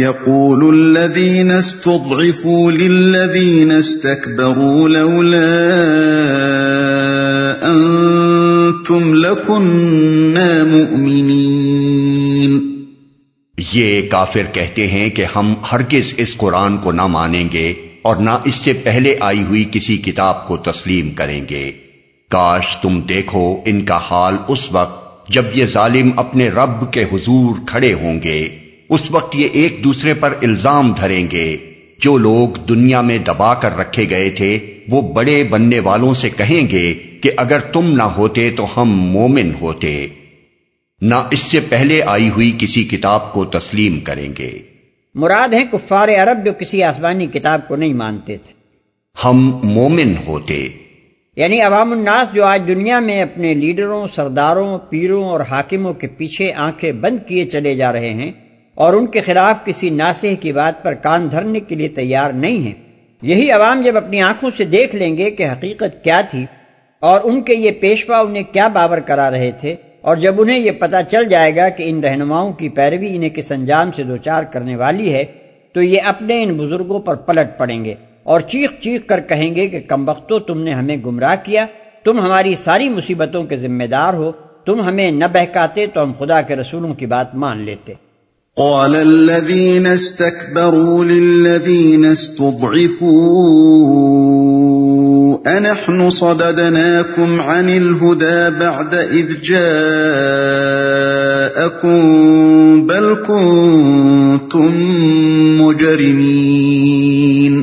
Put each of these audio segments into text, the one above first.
يقول الذين استضعفوا للذين استكبروا لولا أنتم لكنا مؤمنين یہ کافر کہتے ہیں کہ ہم ہرگز اس قرآن کو نہ مانیں گے اور نہ اس سے پہلے آئی ہوئی کسی کتاب کو تسلیم کریں گے۔ کاش تم دیکھو ان کا حال اس وقت جب یہ ظالم اپنے رب کے حضور کھڑے ہوں گے۔ اس وقت یہ ایک دوسرے پر الزام دھریں گے۔ جو لوگ دنیا میں دبا کر رکھے گئے تھے وہ بڑے بننے والوں سے کہیں گے کہ اگر تم نہ ہوتے تو ہم مومن ہوتے۔ نہ اس سے پہلے آئی ہوئی کسی کتاب کو تسلیم کریں گے۔ مراد ہیں کفار عرب جو کسی آسمانی کتاب کو نہیں مانتے تھے۔ ہم مومن ہوتے۔ یعنی عوام الناس جو آج دنیا میں اپنے لیڈروں سرداروں پیروں اور حاکموں کے پیچھے آنکھیں بند کیے چلے جا رہے ہیں اور ان کے خلاف کسی ناسح کی بات پر کان دھرنے کے لیے تیار نہیں ہیں۔ یہی عوام جب اپنی آنکھوں سے دیکھ لیں گے کہ حقیقت کیا تھی اور ان کے یہ پیشوا انہیں کیا باور کرا رہے تھے اور جب انہیں یہ پتا چل جائے گا کہ ان رہنماؤں کی پیروی انہیں کس انجام سے دوچار کرنے والی ہے، تو یہ اپنے ان بزرگوں پر پلٹ پڑیں گے اور چیخ چیخ کر کہیں گے کہ کم وقتوں تم نے ہمیں گمراہ کیا، تم ہماری ساری مصیبتوں کے ذمہ دار ہو، تم ہمیں نہ بہکاتے تو ہم خدا کے رسولوں کی بات مان لیتے۔ قال الذين استكبروا للذين استضعفوا أنحن صددناكم عن الهدى بعد إذ جاءكم بل كنتم مجرمين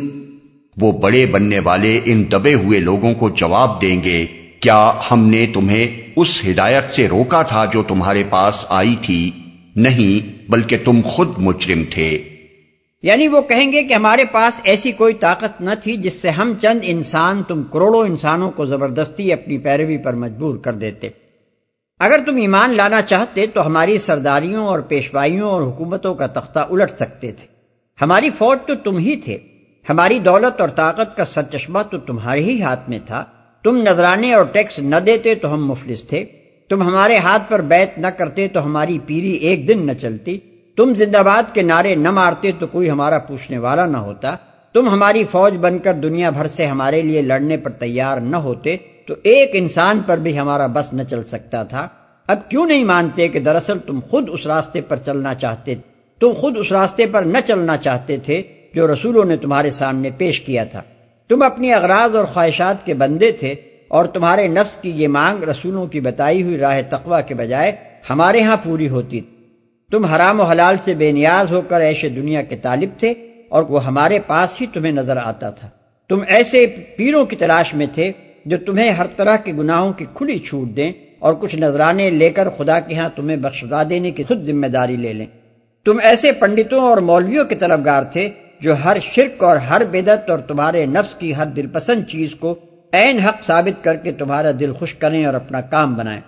وہ بڑے بننے والے ان دبے ہوئے لوگوں کو جواب دیں گے، کیا ہم نے تمہیں اس ہدایت سے روکا تھا جو تمہارے پاس آئی تھی؟ نہیں بلکہ تم خود مجرم تھے۔ یعنی وہ کہیں گے کہ ہمارے پاس ایسی کوئی طاقت نہ تھی جس سے ہم چند انسان تم کروڑوں انسانوں کو زبردستی اپنی پیروی پر مجبور کر دیتے۔ اگر تم ایمان لانا چاہتے تو ہماری سرداریوں اور پیشوائیوں اور حکومتوں کا تختہ الٹ سکتے تھے۔ ہماری فوج تو تم ہی تھے۔ ہماری دولت اور طاقت کا سرچشمہ تو تمہارے ہی ہاتھ میں تھا۔ تم نذرانے اور ٹیکس نہ دیتے تو ہم مفلس تھے۔ تم ہمارے ہاتھ پر بیت نہ کرتے تو ہماری پیری ایک دن نہ چلتی۔ تم زندہ باد کے نعرے نہ مارتے تو کوئی ہمارا پوچھنے والا نہ ہوتا۔ تم ہماری فوج بن کر دنیا بھر سے ہمارے لیے لڑنے پر تیار نہ ہوتے تو ایک انسان پر بھی ہمارا بس نہ چل سکتا تھا۔ اب کیوں نہیں مانتے کہ دراصل تم خود اس راستے پر چلنا چاہتے، تم خود اس راستے پر نہ چلنا چاہتے تھے جو رسولوں نے تمہارے سامنے پیش کیا تھا۔ تم اپنی اغراض اور خواہشات کے بندے تھے اور تمہارے نفس کی یہ مانگ رسولوں کی بتائی ہوئی راہ تقوی کے بجائے ہمارے ہاں پوری ہوتی۔ تم حرام و حلال سے بے نیاز ہو کر ایسے دنیا کے طالب تھے اور وہ ہمارے پاس ہی تمہیں نظر آتا تھا۔ تم ایسے پیروں کی تلاش میں تھے جو تمہیں ہر طرح کے گناہوں کی کھلی چھوٹ دیں اور کچھ نذرانے لے کر خدا کے ہاں تمہیں بخشدا دینے کی خود ذمہ داری لے لیں۔ تم ایسے پنڈتوں اور مولویوں کے طلبگار تھے جو ہر شرک اور ہر بدت اور تمہارے نفس کی ہر دل پسند چیز کو عین حق ثابت کر کے تمہارا دل خوش کریں اور اپنا کام بنائیں۔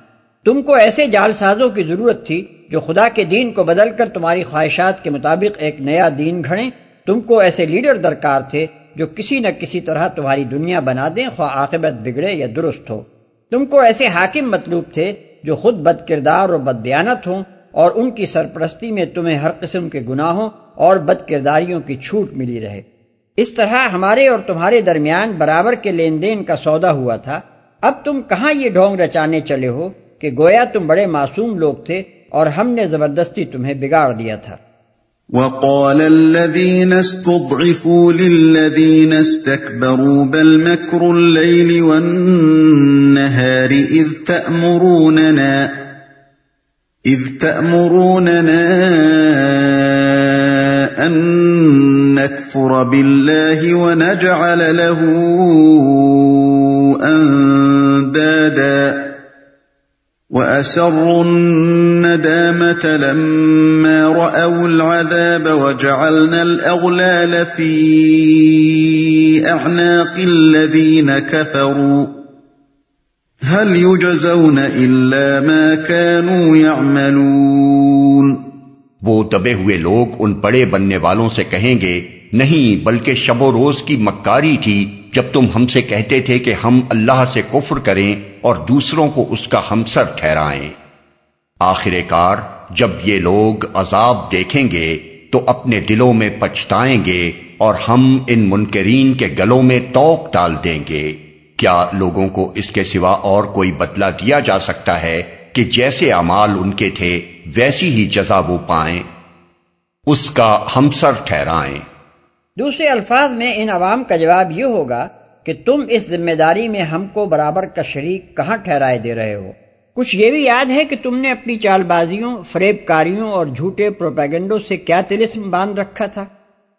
تم کو ایسے جال سازوں کی ضرورت تھی جو خدا کے دین کو بدل کر تمہاری خواہشات کے مطابق ایک نیا دین گھڑیں۔ تم کو ایسے لیڈر درکار تھے جو کسی نہ کسی طرح تمہاری دنیا بنا دیں خواہ عاقبت بگڑے یا درست ہو۔ تم کو ایسے حاکم مطلوب تھے جو خود بد کردار اور بد دیانت ہوں اور ان کی سرپرستی میں تمہیں ہر قسم کے گناہوں اور بد کرداریوں کی چھوٹ ملی رہے۔ اس طرح ہمارے اور تمہارے درمیان برابر کے لین دین کا سودا ہوا تھا۔ اب تم کہاں یہ ڈھونگ رچانے چلے ہو کہ گویا تم بڑے معصوم لوگ تھے اور ہم نے زبردستی تمہیں بگاڑ دیا تھا۔ وقال الذين استضعفوا للذين استكبروا بل مكر الليل والنهار إذ تأمروننا إذ تأمروننا أن نكفر بالله ونجعل له أندادا. وَأَسَرُّوا النَّدَامَةَ لَمَّا رَأَوُا الْعَذَابَ وَجَعَلْنَا الْأَغْلَالَ فِي أَعْنَاقِ الَّذِينَ كَفَرُوا. هَلْ يُجْزَوْنَ إِلَّا مَا كَانُوا يَعْمَلُونَ؟ وہ دبے ہوئے لوگ ان بڑے بننے والوں سے کہیں گے، نہیں، بلکہ شب و روز کی مکاری تھی جب تم ہم سے کہتے تھے کہ ہم اللہ سے کفر کریں اور دوسروں کو اس کا ہمسر ٹھہرائیں۔ آخر کار، جب یہ لوگ عذاب دیکھیں گے، تو اپنے دلوں میں پچھتائیں گے اور ہم ان منکرین کے گلوں میں توق ڈال دیں گے۔ کیا لوگوں کو اس کے سوا اور کوئی بدلہ دیا جا سکتا ہے کہ جیسے امال ان کے تھے ویسی ہی جزا وہ پائیں، اس کا ہمسر ٹھہرائیں۔ دوسرے الفاظ میں ان عوام کا جواب یہ ہوگا کہ تم اس ذمہ داری میں ہم کو برابر کا شریک کہاں ٹھہرائے دے رہے ہو؟ کچھ یہ بھی یاد ہے کہ تم نے اپنی چال بازیوں فریب کاریوں اور جھوٹے پروپیگنڈوں سے کیا تلسم باندھ رکھا تھا؟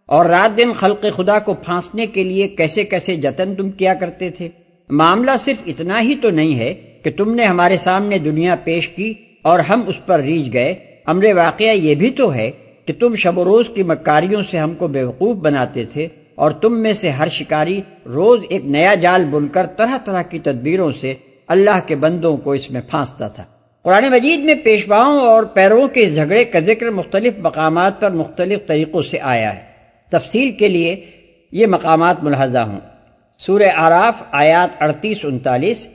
اور رات دن خلق خدا کو پھانسنے کے لیے کیسے کیسے جتن تم کیا کرتے تھے؟ معاملہ صرف اتنا ہی تو نہیں ہے کہ تم نے ہمارے سامنے دنیا پیش کی اور ہم اس پر ریج گئے۔ امر واقعہ یہ بھی تو ہے کہ تم شب و روز کی مکاریوں سے ہم کو بیوقوف بناتے تھے اور تم میں سے ہر شکاری روز ایک نیا جال بن کر طرح طرح کی تدبیروں سے اللہ کے بندوں کو اس میں پھانستا تھا۔ قرآن مجید میں پیشواؤں اور پیروں کے جھگڑے کا ذکر مختلف مقامات پر مختلف طریقوں سے آیا ہے۔ تفصیل کے لیے یہ مقامات ملحظہ ہوں۔ سورہ آراف آیات اڑتیس انتالیس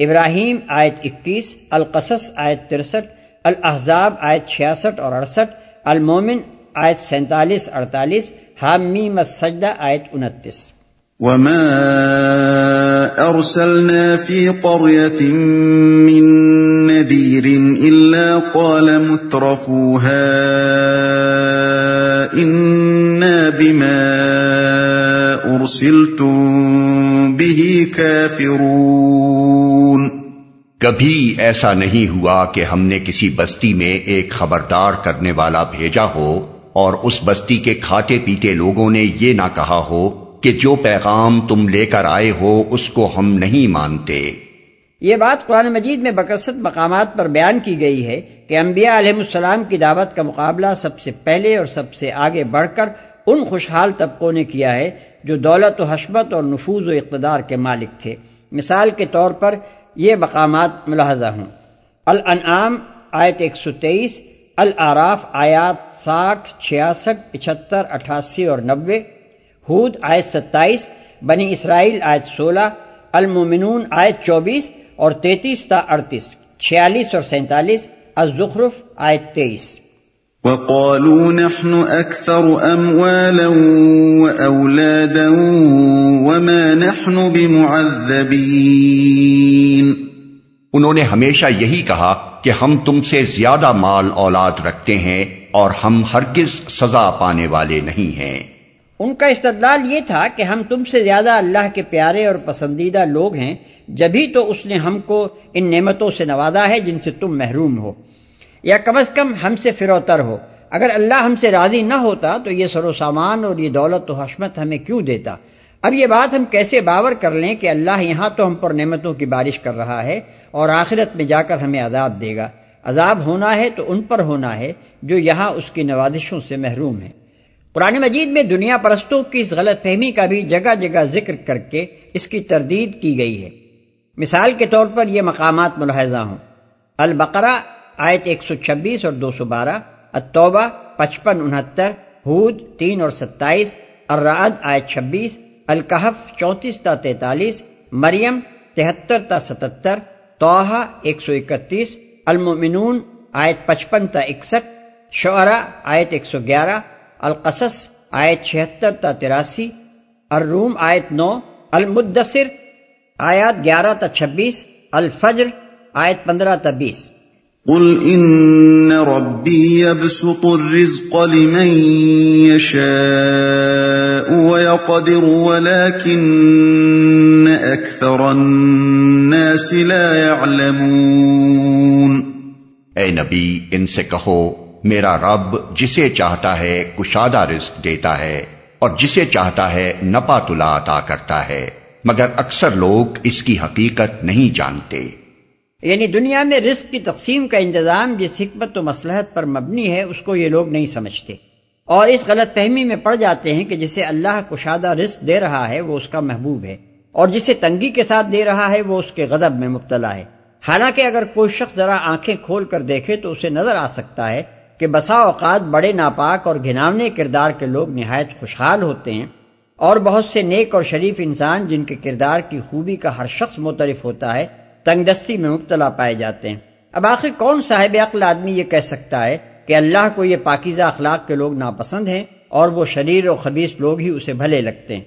ابراہیم آیت اکیس القصص آیت ترسٹھ الحضاب آیت چھیاسٹھ اور اڑسٹھ، المومن آیت سینتالیس، اڑتالیس حامیم السجدہ آیت انتیس۔ وما ارسلنا في قرية من نذير الا قال مترفوها انا بما ارسلتم به كافرون کبھی ایسا نہیں ہوا کہ ہم نے کسی بستی میں ایک خبردار کرنے والا بھیجا ہو اور اس بستی کے کھاتے پیتے لوگوں نے یہ نہ کہا ہو کہ جو پیغام تم لے کر آئے ہو اس کو ہم نہیں مانتے۔ یہ بات قرآن مجید میں بکثت مقامات پر بیان کی گئی ہے کہ انبیاء علیہ السلام کی دعوت کا مقابلہ سب سے پہلے اور سب سے آگے بڑھ کر ان خوشحال طبقوں نے کیا ہے جو دولت و حشمت اور نفوذ و اقتدار کے مالک تھے۔ مثال کے طور پر یہ مقامات ملاحظہ ہوں۔ الانعام آیت ایک سو تیئیس، العراف آیات ساٹھ، چھیاسٹھ، پچہتر، اٹھاسی اور نبے ہود آیت ستائیس، بنی اسرائیل آیت سولہ، المومنون آیت چوبیس اور تینتیس تا اڑتیس، چھیالیس اور سینتالیس، الزخرف آیت تیئیس۔ وقالوا نحن اكثر اموالا واولادا وما نحن بمعذبين. انہوں نے ہمیشہ یہی کہا کہ ہم تم سے زیادہ مال اولاد رکھتے ہیں اور ہم ہرگز سزا پانے والے نہیں ہیں۔ ان کا استدلال یہ تھا کہ ہم تم سے زیادہ اللہ کے پیارے اور پسندیدہ لوگ ہیں جبھی تو اس نے ہم کو ان نعمتوں سے نوازا ہے جن سے تم محروم ہو۔ یا کم از کم ہم سے فروتر ہو۔ اگر اللہ ہم سے راضی نہ ہوتا تو یہ سر و سامان اور یہ دولت و حشمت ہمیں کیوں دیتا؟ اب یہ بات ہم کیسے باور کر لیں کہ اللہ یہاں تو ہم پر نعمتوں کی بارش کر رہا ہے اور آخرت میں جا کر ہمیں عذاب دے گا۔ عذاب ہونا ہے تو ان پر ہونا ہے جو یہاں اس کی نوازشوں سے محروم ہیں۔ قرآن مجید میں دنیا پرستوں کی اس غلط فہمی کا بھی جگہ جگہ ذکر کر کے اس کی تردید کی گئی ہے۔ مثال کے طور پر یہ مقامات ملاحظہ ہوں۔ البقرہ آیت ایک سو چھبیس اور دو سو بارہ، التوبہ، پچپن، انہتر، ہود، تین اور ستائیس، الرعد، آیت چھبیس الکحف چونتیس تا تینتالیس، مریم، تہتر تا ستتر توحا ایک سو اکتیس، المؤمنون، آیت پچپن تا اکسٹھ شعرا آیت ایک سو گیارہ، القصص، آیت چھہتر تا تراسی، الروم، آیت نو، المدثر، آیات گیارہ تا چھبیس، الفجر، آیت پندرہ تا بیس۔ قل ان ربی يبسط الرزق لمن يشاء ويقدر، ولكن اكثر الناس لا يعلمون۔ اے نبی، ان سے کہو، میرا رب جسے چاہتا ہے کشادہ رزق دیتا ہے اور جسے چاہتا ہے نپا تلا عطا کرتا ہے، مگر اکثر لوگ اس کی حقیقت نہیں جانتے۔ یعنی دنیا میں رزق کی تقسیم کا انتظام جس حکمت و مسلحت پر مبنی ہے، اس کو یہ لوگ نہیں سمجھتے۔ اور اس غلط فہمی میں پڑ جاتے ہیں کہ جسے اللہ کشادہ رزق دے رہا ہے، وہ اس کا محبوب ہے۔ اور جسے تنگی کے ساتھ دے رہا ہے، وہ اس کے غضب میں مبتلا ہے۔ حالانکہ اگر کوئی شخص ذرا آنکھیں کھول کر دیکھے تو اسے نظر آ سکتا ہے کہ بسا اوقات بڑے ناپاک اور گھناونے کردار کے لوگ نہایت خوشحال ہوتے ہیں۔ اور بہت سے نیک اور شریف انسان جن کے کردار کی خوبی کا ہر شخص مترف ہوتا ہے تنگ دستی میں مبتلا پائے جاتے ہیں۔ اب آخر کون صاحب عقل آدمی یہ کہہ سکتا ہے کہ اللہ کو یہ پاکیزہ اخلاق کے لوگ ناپسند ہیں اور وہ شریر و خبیص لوگ ہی اسے بھلے لگتے ہیں۔